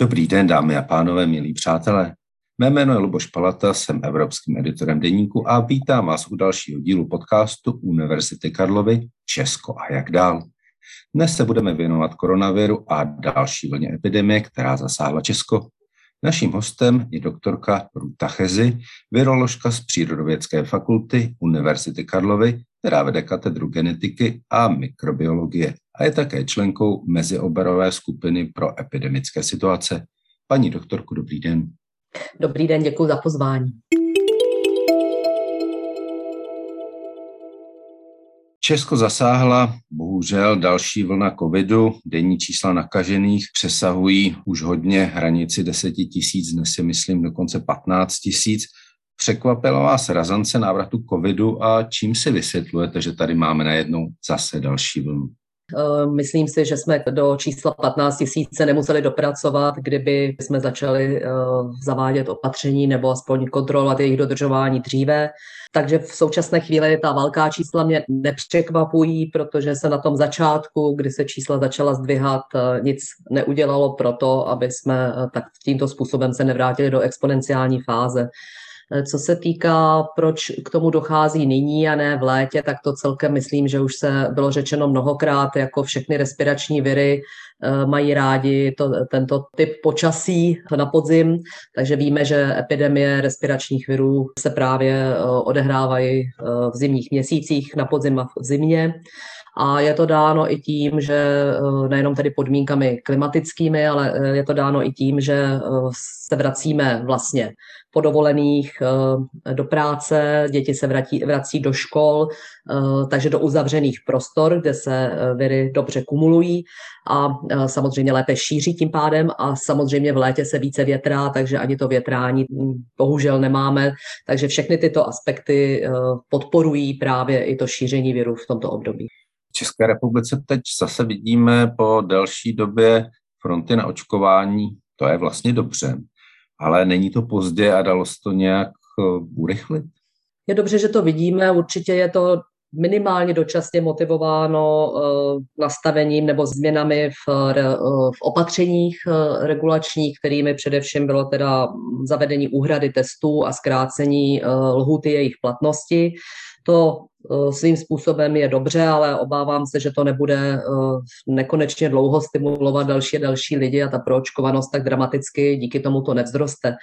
Dobrý den, dámy a pánové, milí přátelé. Mé jméno je Luboš Palata, jsem evropským editorem deníku a vítám vás u dalšího dílu podcastu Univerzity Karlovy Česko a jak dál. Dnes se budeme věnovat koronaviru a další vlně epidemie, která zasáhla Česko. Naším hostem je doktorka Ruta Chezi, viroložka z Přírodovědské fakulty Univerzity Karlovy, která vede katedru genetiky a mikrobiologie a je také členkou mezioborové skupiny pro epidemické situace. Paní doktorku, dobrý den. Dobrý den, děkuji za pozvání. Česko zasáhla bohužel další vlna covidu. Denní čísla nakažených přesahují už hodně hranici 10 tisíc, dnes si myslím dokonce 15 tisíc. Překvapila vás razance návratu covidu a čím si vysvětlujete, že tady máme najednou zase další vlnu? Eh, myslím si, že jsme do čísla 15 tisíc se nemuseli dopracovat, kdyby jsme začali eh, zavádět opatření nebo aspoň kontrolovat jejich dodržování dříve. Takže v současné chvíli ta velká čísla mě nepřekvapují, protože se na tom začátku, kdy se čísla začala zdvihat, eh, nic neudělalo pro to, aby jsme tak tímto způsobem se nevrátili do exponenciální fáze. Co se týká, proč k tomu dochází nyní a ne v létě, tak to celkem myslím, že už se bylo řečeno mnohokrát, jako všechny respirační viry eh, mají rádi to, tento typ počasí na podzim, takže víme, že epidemie respiračních virů se právě eh, odehrávají eh, v zimních měsících, na podzim a v zimě. A je to dáno i tím, že nejenom tedy podmínkami klimatickými, ale je to dáno i tím, že se vracíme vlastně po dovolených do práce, děti se vrací, vrací do škol, takže do uzavřených prostor, kde se viry dobře kumulují a samozřejmě lépe šíří tím pádem a samozřejmě v létě se více větrá, takže ani to větrání bohužel nemáme, takže všechny tyto aspekty podporují právě i to šíření viru v tomto období. České republice teď zase vidíme po delší době fronty na očkování, to je vlastně dobře ale není to pozdě a dalo se to nějak eh, urychlit? Je dobře, že to vidíme, určitě je to minimálně dočasně motivováno uh, nastavením nebo změnami v, uh, v opatřeních regulačních, kterými především bylo teda zavedení úhrady testů a zkrácení lhuty jejich platnosti. To svým způsobem je dobře, ale obávám se, že to nebude nekonečně dlouho stimulovat další a další lidi a ta proočkovanost tak dramaticky díky tomu to nevzroste.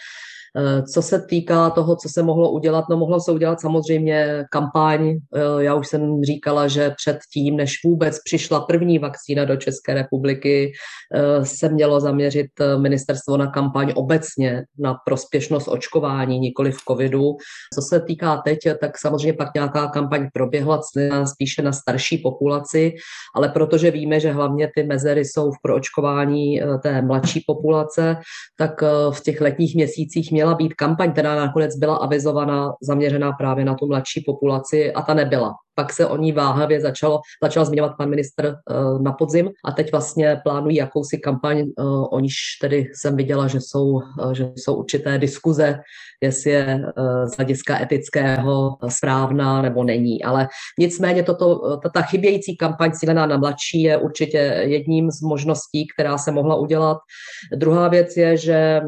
Eh, co se týká toho, co se mohlo udělat, no mohlo se udělat samozřejmě kampaň. Eh, já už jsem říkala, že před tím, než vůbec přišla první vakcína do České republiky, eh, se mělo zaměřit ministerstvo na kampaň obecně na prospěšnost očkování, nikoli v covidu. Co se týká teď, tak samozřejmě pak nějaká kampaň proběhla spíše na starší populaci, ale protože víme, že hlavně ty mezery jsou v proočkování té mladší populace, tak v těch letních měsících měla být kampaň, která nakonec byla avizovaná, zaměřená právě na tu mladší populaci a ta nebyla. Pak se o ní váhavě začalo, začal zmiňovat pan ministr uh, na podzim a teď vlastně plánují jakousi kampaň, uh, o níž tedy jsem viděla, že jsou, uh, že jsou určité diskuze, jestli je z hlediska etického správná nebo není. Ale nicméně toto, ta, ta chybějící kampaň cílená na mladší je určitě jedním z možností, která se mohla udělat. Druhá věc je, že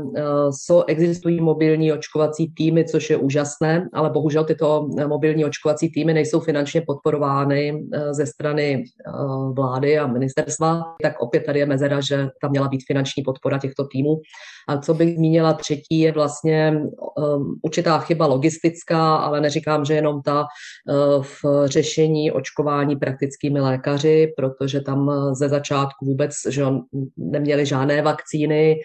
jsou, existují mobilní očkovací týmy, což je úžasné, ale bohužel tyto mobilní očkovací týmy nejsou finančně finančně podporovány eh, ze strany eh, vlády a ministerstva, tak opět tady je mezera, že tam měla být finanční podpora těchto týmů. A co bych zmínila třetí, je vlastně um, určitá chyba logistická, ale neříkám, že jenom ta v řešení očkování praktickými lékaři, protože tam ze začátku vůbec že neměli žádné vakcíny,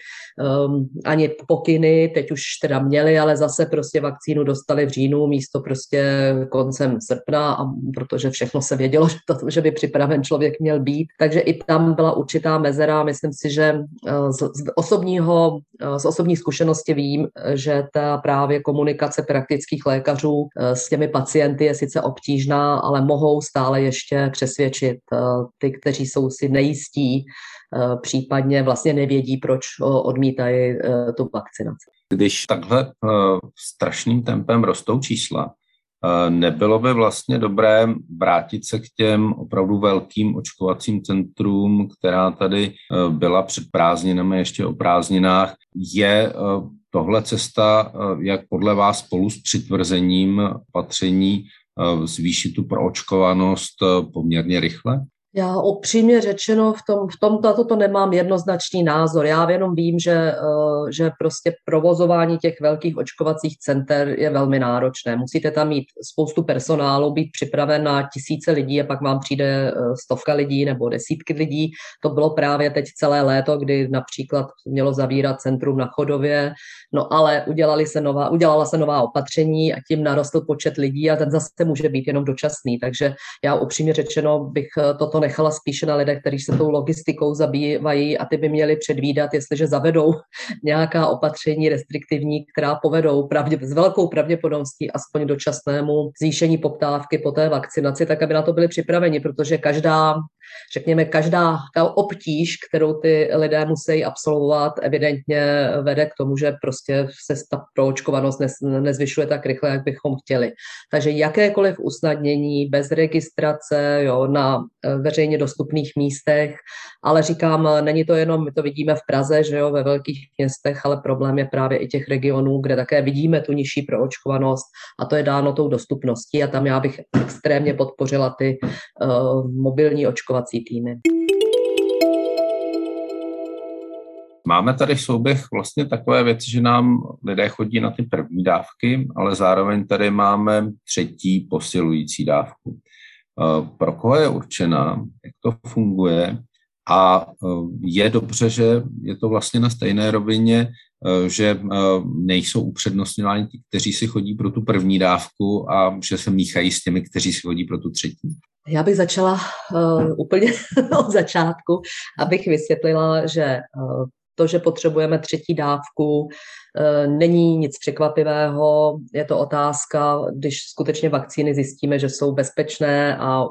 ani pokyny, teď už teda měli, ale zase prostě vakcínu dostali v říjnu místo prostě koncem srpna a protože všechno se vědělo, že, to, že by připraven člověk měl být. Takže i tam byla určitá mezera. Myslím si, že eh, z, z osobního, eh, z osobní zkušenosti vím, že ta právě komunikace praktických lékařů eh, s těmi pacienty je sice obtížná, ale mohou stále ještě přesvědčit ty, kteří jsou si nejistí, případně vlastně nevědí, proč odmítají tu vakcinaci. Když takhle strašným tempem rostou čísla, Nebylo by vlastně dobré vrátit se k těm opravdu velkým očkovacím centrům, která tady byla před prázdninami, ještě o prázdninách. Je tohle cesta, jak podle vás spolu s přitvrzením patření zvýšit tu proočkovanost poměrně rychle? Já upřímně řečeno v tom, v tom tato to nemám jednoznačný názor. Já jenom vím, že, eh, že prostě provozování těch velkých očkovacích center je velmi náročné. Musíte tam mít spoustu personálu, být připraven na tisíce lidí a pak vám přijde eh, stovka lidí nebo desítky lidí. To bylo právě teď celé léto, kdy například mělo zavírat centrum na Chodově, no ale udělali se nová, udělala se nová opatření a tím narostl počet lidí a ten zase může být jenom dočasný. Takže já upřímně řečeno bych eh, toto nechala spíše na lidech, kteří se tou logistikou zabývají a ty by měli předvídat, jestliže zavedou nějaká opatření restriktivní, která povedou pravdě, s velkou pravděpodobností aspoň dočasnému zvýšení poptávky po té vakcinaci, tak aby na to byli připraveni, protože každá řekněme, každá obtíž, kterou ty lidé musí absolvovat, evidentně vede k tomu, že prostě se ta proočkovanost nezvyšuje tak rychle, jak bychom chtěli. Takže jakékoliv usnadnění bez registrace jo, na e, veřejně dostupných místech, ale říkám, není to jenom, my to vidíme v Praze, že jo, ve velkých městech, ale problém je právě i těch regionů, kde také vidíme tu nižší proočkovanost a to je dáno tou dostupností a tam já bych extrémně podpořila ty uh, mobilní očkovací očkovací týmy. Máme tady v souběh vlastně takové věci, že nám lidé chodí na ty první dávky, ale zároveň tady máme třetí posilující dávku. Eh, pro koho je určená, jak to funguje a eh, je dobře, že je to vlastně na stejné rovině, eh, že nejsou upřednostňováni ti, kteří si chodí pro tu první dávku a že se míchají s těmi, kteří si chodí pro tu třetí. Já bych začala uh, úplně od začátku, abych vysvětlila, že uh, to, že potřebujeme třetí dávku, uh, není nic překvapivého. Je to otázka, když skutečně vakcíny zjistíme, že jsou bezpečné a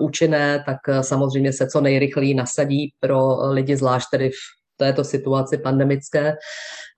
účinné, tak samozřejmě se co nejrychleji nasadí pro lidi, zvlášť tedy v této situaci pandemické.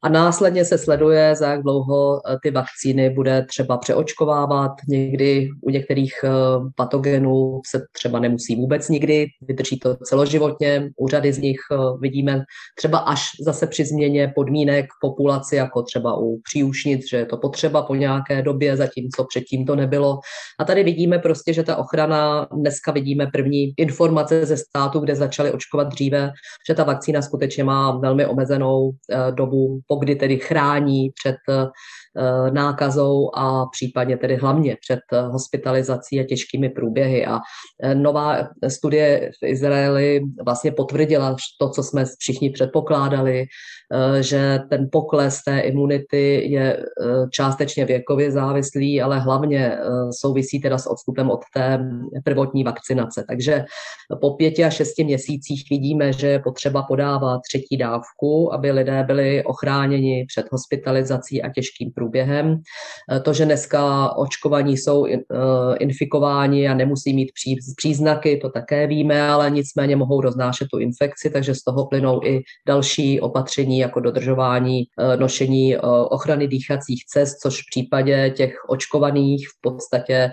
A následně se sleduje, za jak dlouho eh, ty vakcíny bude třeba přeočkovávat. Někdy u některých eh, patogenů se třeba nemusí vůbec nikdy, vydrží to celoživotně. U řady z nich eh, vidíme třeba až zase při změně podmínek populaci, jako třeba u příušnic, že je to potřeba po nějaké době, zatímco předtím to nebylo. A tady vidíme prostě, že ta ochrana, dneska vidíme první informace ze státu, kde začaly očkovat dříve, že ta vakcína skutečně má velmi omezenou dobu pokdy tedy chrání před eh, nákazou a případně tedy hlavně před eh, hospitalizací a těžkými průběhy. A eh, nová studie v Izraeli vlastně potvrdila to, co jsme všichni předpokládali, Eh, že ten pokles té imunity je eh, částečně věkově závislý, ale hlavně eh, souvisí teda s odstupem od té prvotní vakcinace. Takže po pěti a šesti měsících vidíme, že je potřeba podávat třetí dávku, aby lidé byli ochráněni před hospitalizací a těžkým průběhem. To, že dneska očkovaní jsou infikováni a nemusí mít příznaky, to také víme, ale nicméně mohou roznášet tu infekci, takže z toho plynou i další opatření jako dodržování eh, nošení eh, ochrany dýchacích cest, což v případě těch očkovaných v podstatě,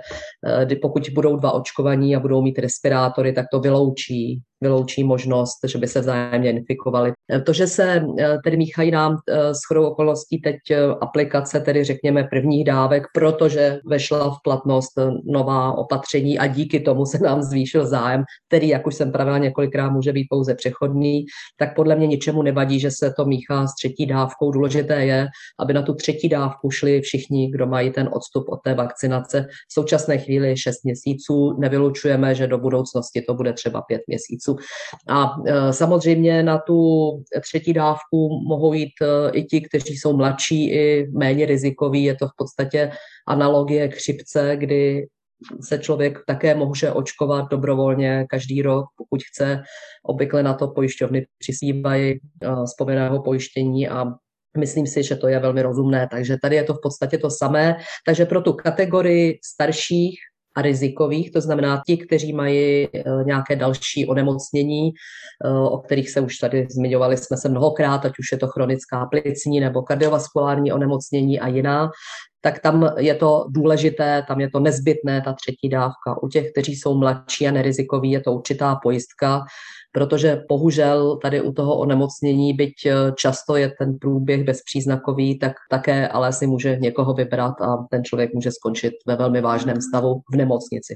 eh, pokud budou dva očkovaní a budou mít respirátory, tak to vyloučí vyloučí možnost, že by se vzájemně infikovali. To, že se tedy míchají nám s chodou okolností teď aplikace, tedy řekněme prvních dávek, protože vešla v platnost nová opatření a díky tomu se nám zvýšil zájem, který, jak už jsem pravila několikrát, může být pouze přechodný, tak podle mě ničemu nevadí, že se to míchá s třetí dávkou. Důležité je, aby na tu třetí dávku šli všichni, kdo mají ten odstup od té vakcinace. V současné chvíli 6 měsíců. Nevylučujeme, že do budoucnosti to bude třeba 5 měsíců. A e, samozřejmě na tu třetí dávku mohou jít e, i ti, kteří jsou mladší i méně rizikoví. Je to v podstatě analogie k chřipce, kdy se člověk také může očkovat dobrovolně každý rok, pokud chce. Obvykle na to pojišťovny přispívají z povinného pojištění a Myslím si, že to je velmi rozumné, takže tady je to v podstatě to samé. Takže pro tu kategorii starších a rizikových, to znamená ti, kteří mají e, nějaké další onemocnění, e, o kterých se už tady zmiňovali jsme se mnohokrát, ať už je to chronická plicní nebo kardiovaskulární onemocnění a jiná, tak tam je to důležité, tam je to nezbytné, ta třetí dávka. U těch, kteří jsou mladší a nerizikoví, je to určitá pojistka, protože bohužel tady u toho onemocnění, byť eh, často je ten průběh bezpříznakový, tak také ale si může někoho vybrat a ten člověk může skončit ve velmi vážném stavu v nemocnici.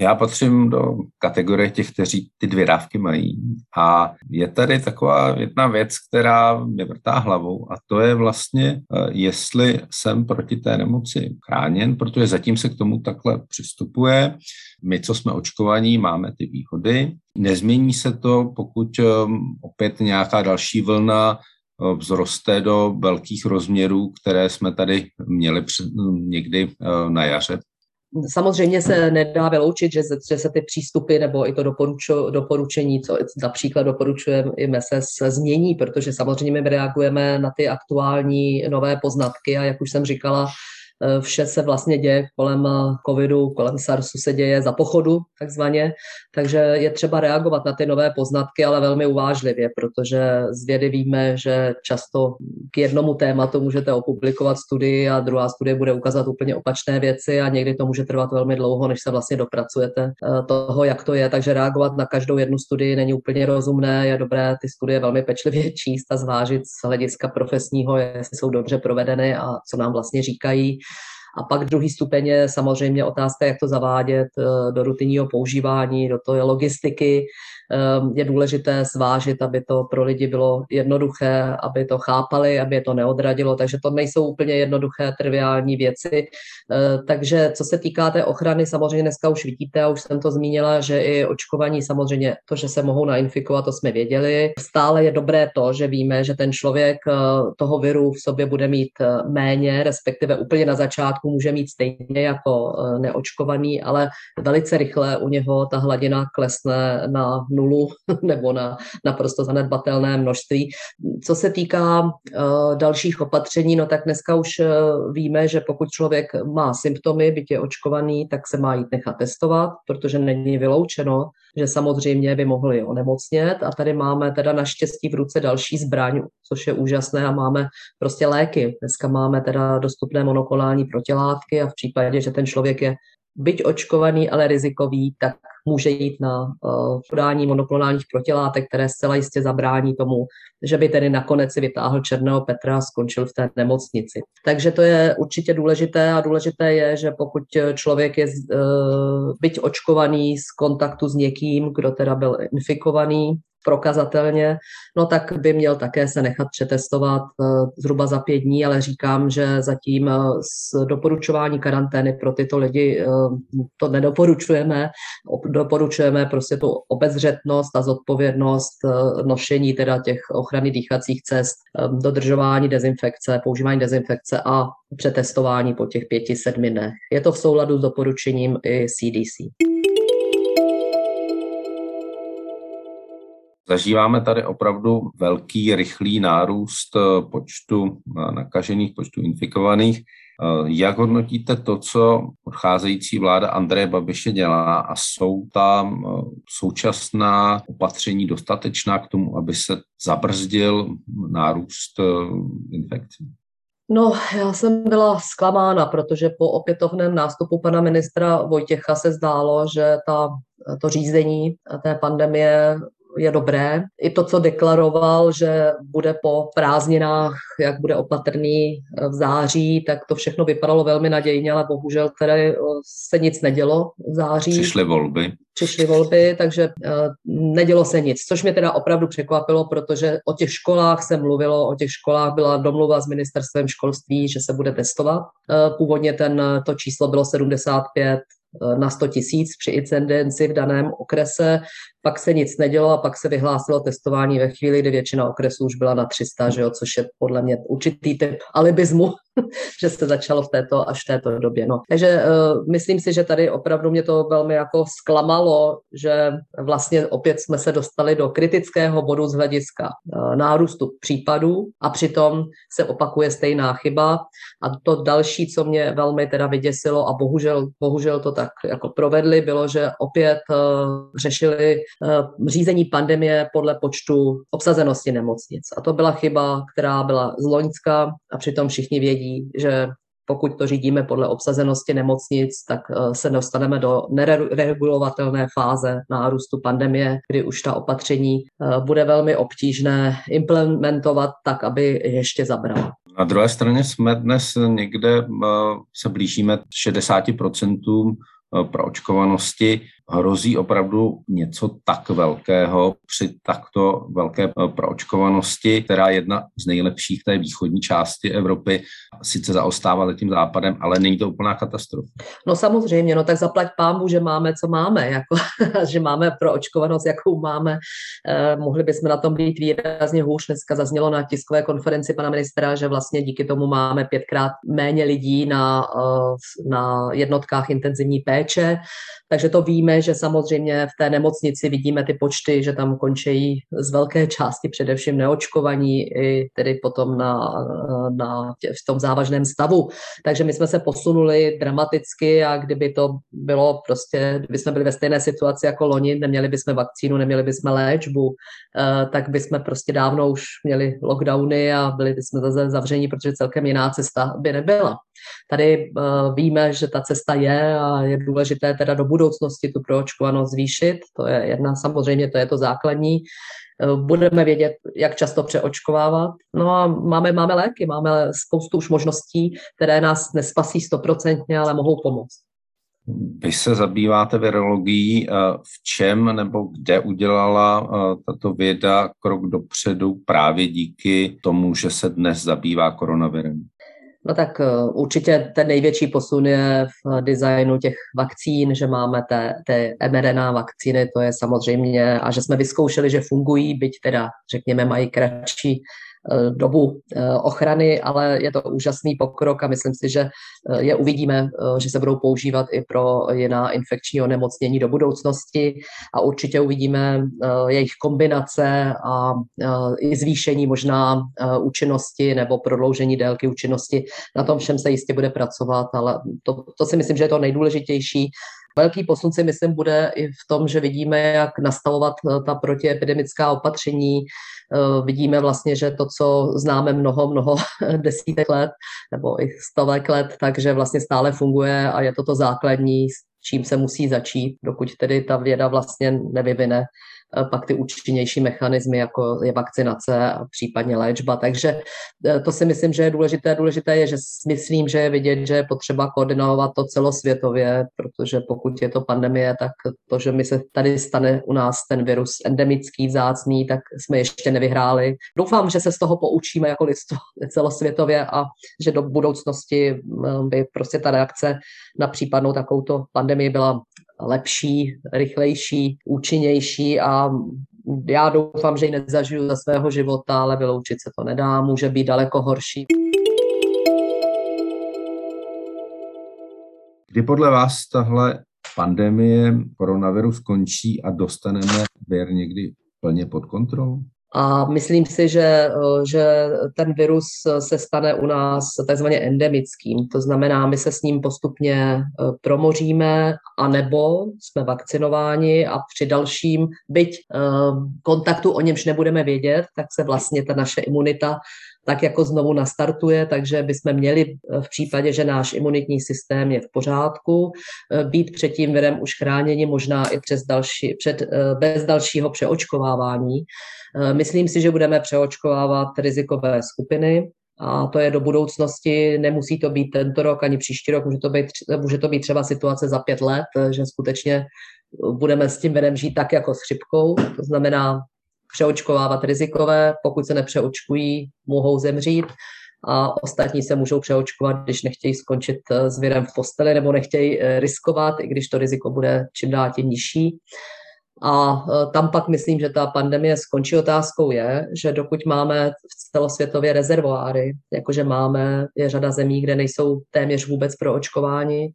Já patřím do kategorie těch, kteří ty dvě dávky mají. A je tady taková jedna věc, která mě vrtá hlavou a to je vlastně, eh, jestli jsem proti té nemoci chráněn, protože zatím se k tomu takhle přistupuje. My, co jsme očkovaní, máme ty výhody. Nezmění se to, pokud ehm, opět nějaká další vlna eh, vzroste do velkých rozměrů, které jsme tady měli někdy eh, na jaře. Samozřejmě se nedá vyloučit, že, že se ty přístupy nebo i to doporučo, doporučení, co například doporučujeme i MESES, změní, protože samozřejmě my reagujeme na ty aktuální nové poznatky a jak už jsem říkala, vše se vlastně děje kolem eh, covidu, kolem SARSu se děje za pochodu takzvaně, takže je třeba reagovat na ty nové poznatky, ale velmi uvážlivě, protože z vědy víme, že často k jednomu tématu můžete opublikovat studii a druhá studie bude ukázat úplně opačné věci a někdy to může trvat velmi dlouho, než se vlastně dopracujete eh, toho, jak to je, takže reagovat na každou jednu studii není úplně rozumné, je dobré ty studie velmi pečlivě číst a zvážit z hlediska profesního, jestli jsou dobře provedeny a co nám vlastně říkají. A pak druhý stupeň je samozřejmě otázka, jak to zavádět eh, do rutinního používání, do toho logistiky, je důležité zvážit, aby to pro lidi bylo jednoduché, aby to chápali, aby je to neodradilo, takže to nejsou úplně jednoduché, triviální věci. Ehm, takže co se týká té ochrany, samozřejmě dneska už vidíte, a už jsem to zmínila, že i očkovaní samozřejmě to, že se mohou nainfikovat, to jsme věděli. Stále je dobré to, že víme, že ten člověk eh, toho viru v sobě bude mít méně, respektive úplně na začátku může mít stejně jako neočkovaný, ale velice rychle u něho ta hladina klesne na nulu nebo na naprosto zanedbatelné množství. Co se týká uh, dalších opatření, no tak dneska už uh, víme, že pokud člověk má symptomy, byť je očkovaný, tak se má jít nechat testovat, protože není vyloučeno, že samozřejmě by mohli onemocnět a tady máme teda naštěstí v ruce další zbraň, což je úžasné a máme prostě léky. Dneska máme teda dostupné monoklonální protilátky a v případě, že ten člověk je byť očkovaný, ale rizikový, tak může jít na uh, podání monoklonálních protilátek, které zcela jistě zabrání tomu, že by tedy nakonec si vytáhl černého Petra a skončil v té nemocnici. Takže to je určitě důležité a důležité je, že pokud člověk je uh, byť očkovaný z kontaktu s někým, kdo teda byl infikovaný, prokazatelně, no tak by měl také se nechat přetestovat eh, zhruba za pět dní, ale říkám, že zatím z doporučování karantény pro tyto lidi to nedoporučujeme doporučujeme prostě tu obezřetnost a zodpovědnost eh, nošení teda těch ochrany dýchacích cest, eh, dodržování dezinfekce, používání dezinfekce a přetestování po těch pěti, sedmi dnech. Je to v souladu s doporučením i CDC. Zažíváme tady opravdu velký, rychlý nárůst eh, počtu nakažených, počtu infikovaných. Eh, jak hodnotíte to, co odcházející vláda Andreje Babiše dělá a jsou tam eh, současná opatření dostatečná k tomu, aby se zabrzdil nárůst eh, infekcí? No, já jsem byla zklamána, protože po opětovném nástupu pana ministra Vojtěcha se zdálo, že ta, to řízení té pandemie je dobré. I to, co deklaroval, že bude po prázdninách, jak bude opatrný v září, tak to všechno vypadalo velmi nadějně, ale bohužel tedy se nic nedělo v září. Přišly volby. Přišly volby, takže uh, nedělo se nic, což mě teda opravdu překvapilo, protože o těch školách se mluvilo, o těch školách byla domluva s ministerstvem školství, že se bude testovat. Původně ten, to číslo bylo 75 na 100 tisíc při incidenci v daném okrese pak se nic nedělo a pak se vyhlásilo testování ve chvíli, kdy většina okresů už byla na 300, že jo, což je podle mě určitý typ alibismu, že se začalo v této až v této době. No. Takže uh, myslím si, že tady opravdu mě to velmi jako zklamalo, že vlastně opět jsme se dostali do kritického bodu z hlediska uh, nárůstu případů a přitom se opakuje stejná chyba. A to další, co mě velmi teda vyděsilo a bohužel, bohužel to tak jako provedli, bylo, že opět uh, řešili řízení pandemie podle počtu obsazenosti nemocnic. A to byla chyba, která byla z Loňska a přitom všichni vědí, že pokud to řídíme podle obsazenosti nemocnic, tak se dostaneme do neregulovatelné fáze nárůstu pandemie, kdy už ta opatření bude velmi obtížné implementovat tak, aby ještě zabrala. Na druhé straně jsme dnes někde, se blížíme 60% pro očkovanosti hrozí opravdu něco tak velkého při takto velké eh, proočkovanosti, která je jedna z nejlepších té východní části Evropy, sice zaostává za tím západem, ale není to úplná katastrofa. No samozřejmě, no tak zaplať pámu, že máme, co máme, jako, že máme proočkovanost, jakou máme. Eh, mohli bychom na tom být výrazně hůř. Dneska zaznělo na tiskové konferenci pana ministra, že vlastně díky tomu máme pětkrát méně lidí na, eh, na jednotkách intenzivní péče, takže to víme, že samozřejmě v té nemocnici vidíme ty počty, že tam končí z velké části především neočkovaní i tedy potom na, na tě, v tom závažném stavu. Takže my jsme se posunuli dramaticky a kdyby to bylo prostě, kdyby jsme byli ve stejné situaci jako loni, neměli bychom vakcínu, neměli bychom léčbu, eh, tak bychom prostě dávno už měli lockdowny a byli bychom zase zavření, protože celkem jiná cesta by nebyla. Tady uh, víme, že ta cesta je a je důležité teda do budoucnosti tu proočkovanost zvýšit. To je jedna, samozřejmě to je to základní. Uh, budeme vědět, jak často přeočkovávat. No a máme, máme léky, máme spoustu už možností, které nás nespasí stoprocentně, ale mohou pomoct. Vy se zabýváte virologií. Eh, v čem nebo kde udělala tato věda krok dopředu právě díky tomu, že se dnes zabývá koronavirem? No tak eh, určitě ten největší posun je v designu těch vakcín, že máme té, té mRNA vakcíny, to je samozřejmě, a že jsme vyzkoušeli, že fungují, byť teda, řekněme, mají kratší dobu eh, ochrany, ale je to úžasný pokrok a myslím si, že eh, je uvidíme, že se budou používat i pro jiná infekční onemocnění do budoucnosti a určitě uvidíme jejich kombinace a i zvýšení možná účinnosti nebo prodloužení délky účinnosti. Na tom všem se jistě bude pracovat, ale to, to si myslím, že je to nejdůležitější. Velký posun si myslím bude i v tom, že vidíme, jak nastavovat ta protiepidemická opatření, Eh, vidíme vlastně, že to, co známe mnoho, mnoho desítek let nebo i stovek let, takže vlastně stále funguje a je to to základní, s čím se musí začít, dokud tedy ta věda vlastně nevyvine. Eh, pak ty účinnější mechanismy, jako je vakcinace a případně léčba. Takže eh, to si myslím, že je důležité. Důležité je, že myslím, že je vidět, že je potřeba koordinovat to celosvětově, protože pokud je to pandemie, tak to, že mi se tady stane u nás ten virus endemický, vzácný, tak jsme ještě nevyhráli. Doufám, že se z toho poučíme jako lidstvo celosvětově a že do budoucnosti eh, by prostě ta reakce na případnou takovouto pandemii byla lepší, rychlejší, účinnější a já doufám, že ji nezažiju za svého života, ale vyloučit se to nedá, může být daleko horší. Kdy podle vás tahle pandemie koronaviru skončí a dostaneme vir někdy plně pod kontrolu? A myslím si, že, eh, že ten virus se stane u nás takzvaně endemickým. To znamená, my se s ním postupně eh, promoříme, anebo jsme vakcinováni a při dalším, byť eh, kontaktu o němž nebudeme vědět, tak se vlastně ta naše imunita tak jako znovu nastartuje, takže bychom měli v případě, že náš imunitní systém je v pořádku, být před tím virem už chráněni, možná i přes další, před, bez dalšího přeočkovávání. Eh, myslím si, že budeme přeočkovávat rizikové skupiny, a to je do budoucnosti, nemusí to být tento rok ani příští rok, může to být, může to být třeba situace za pět let, eh, že skutečně budeme s tím virem žít tak jako s chřipkou, to znamená přeočkovávat rizikové, pokud se nepřeočkují, mohou zemřít a ostatní se můžou přeočkovat, když nechtějí skončit eh, s virem v posteli nebo nechtějí riskovat, i když to riziko bude čím dál tím nižší. A e, tam pak myslím, že ta pandemie skončí otázkou je, že dokud máme v celosvětově rezervoáry, jakože máme, je řada zemí, kde nejsou téměř vůbec pro očkování,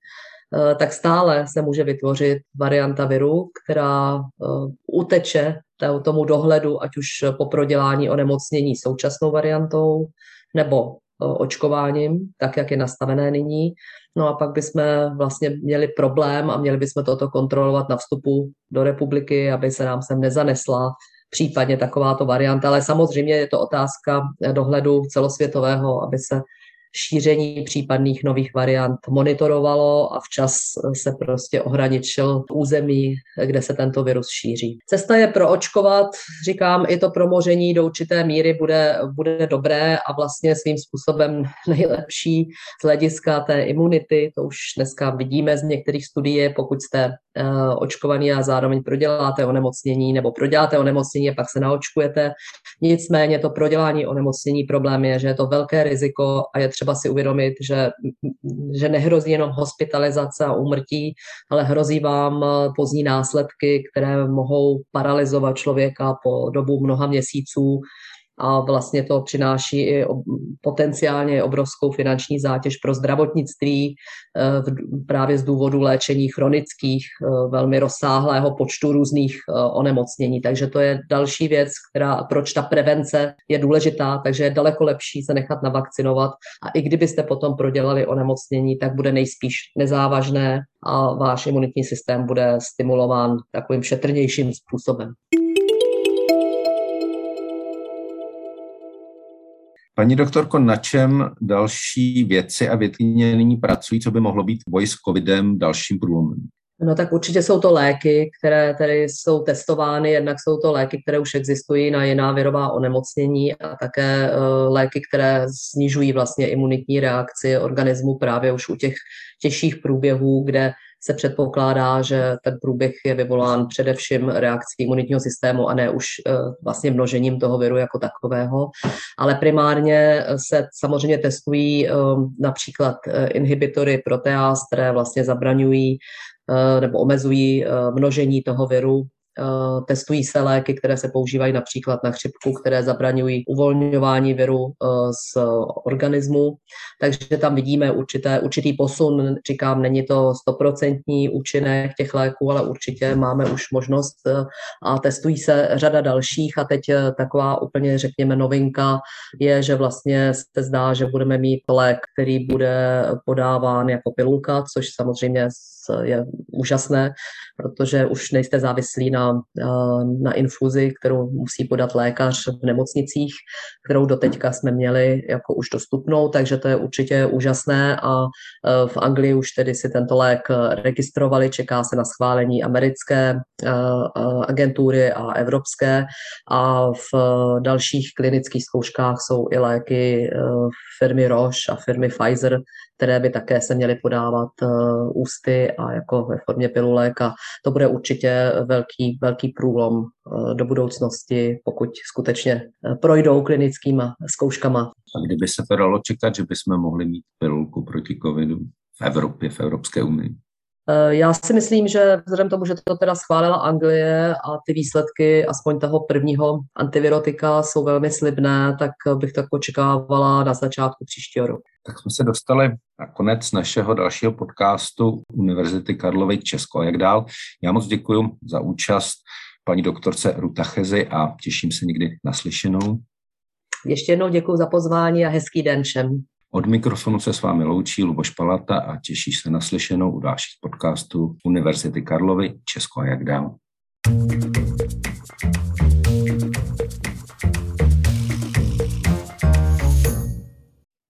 tak stále se může vytvořit varianta viru, která e, uteče tomu dohledu, ať už po prodělání onemocnění současnou variantou, nebo očkováním, tak jak je nastavené nyní. No a pak bychom vlastně měli problém a měli bychom toto kontrolovat na vstupu do republiky, aby se nám sem nezanesla případně takováto varianta. Ale samozřejmě je to otázka dohledu celosvětového, aby se šíření případných nových variant monitorovalo a včas se prostě ohraničil území, kde se tento virus šíří. Cesta je proočkovat, říkám, i to promoření do určité míry bude, bude dobré a vlastně svým způsobem nejlepší z hlediska té imunity. To už dneska vidíme z některých studií, pokud jste očkovaný a zároveň proděláte onemocnění nebo proděláte onemocnění a pak se naočkujete. Nicméně to prodělání onemocnění problém je, že je to velké riziko a je třeba si uvědomit, že, že nehrozí jenom hospitalizace a úmrtí, ale hrozí vám pozdní následky, které mohou paralizovat člověka po dobu mnoha měsíců a vlastně to přináší i potenciálně obrovskou finanční zátěž pro zdravotnictví eh, právě z důvodu léčení chronických, eh, velmi rozsáhlého počtu různých eh, onemocnění. Takže to je další věc, která, proč ta prevence je důležitá, takže je daleko lepší se nechat navakcinovat a i kdybyste potom prodělali onemocnění, tak bude nejspíš nezávažné a váš imunitní systém bude stimulován takovým šetrnějším způsobem. Paní doktorko, na čem další věci a vědkyně nyní pracují, co by mohlo být boj s covidem dalším průlomem? No tak určitě jsou to léky, které tedy jsou testovány, jednak jsou to léky, které už existují na jiná virová onemocnění a také uh, léky, které snižují vlastně imunitní reakci organismu právě už u těch těžších průběhů, kde se předpokládá, že ten průběh je vyvolán především reakcí imunitního systému a ne už eh, vlastně množením toho viru jako takového. Ale primárně se samozřejmě testují eh, například eh, inhibitory proteáz, které vlastně zabraňují nebo omezují množení toho viru testují se léky, které se používají například na chřipku, které zabraňují uvolňování viru eh, z organismu. Takže tam vidíme určité, určitý posun. Říkám, není to stoprocentní účinek těch léků, ale určitě máme už možnost eh, a testují se řada dalších. A teď taková úplně, řekněme, novinka je, že vlastně se zdá, že budeme mít lék, který bude podáván jako pilulka, což samozřejmě je úžasné, protože už nejste závislí na, na infuzi, kterou musí podat lékař v nemocnicích, kterou doteďka jsme měli jako už dostupnou, takže to je určitě úžasné. A e, v Anglii už tedy si tento lék registrovali, čeká se na schválení americké e, e, agentury a evropské. A v dalších klinických zkouškách jsou i léky firmy Roche a firmy Pfizer, které by také se měly podávat ústy a jako ve formě pilulek. A to bude určitě velký, velký průlom uh, do budoucnosti, pokud skutečně uh, projdou klinickýma zkouškama. A kdyby se to dalo čekat, že bychom mohli mít pilulku proti covidu v Evropě, v Evropské unii? Eh, já si myslím, že vzhledem tomu, že to teda schválila Anglie a ty výsledky aspoň toho prvního antivirotika jsou velmi slibné, tak bych tak očekávala na začátku příštího roku. Tak jsme se dostali na konec našeho dalšího podcastu Univerzity Karlovy Česko. A jak dál? Já moc děkuji za účast paní doktorce Ruta Chezi a těším se někdy naslyšenou. Ještě jednou děkuji za pozvání a hezký den všem. Od mikrofonu se s vámi loučí Luboš Palata a těší se na slyšenou u dalších podcastů Univerzity Karlovy Česko a jak dál. thank you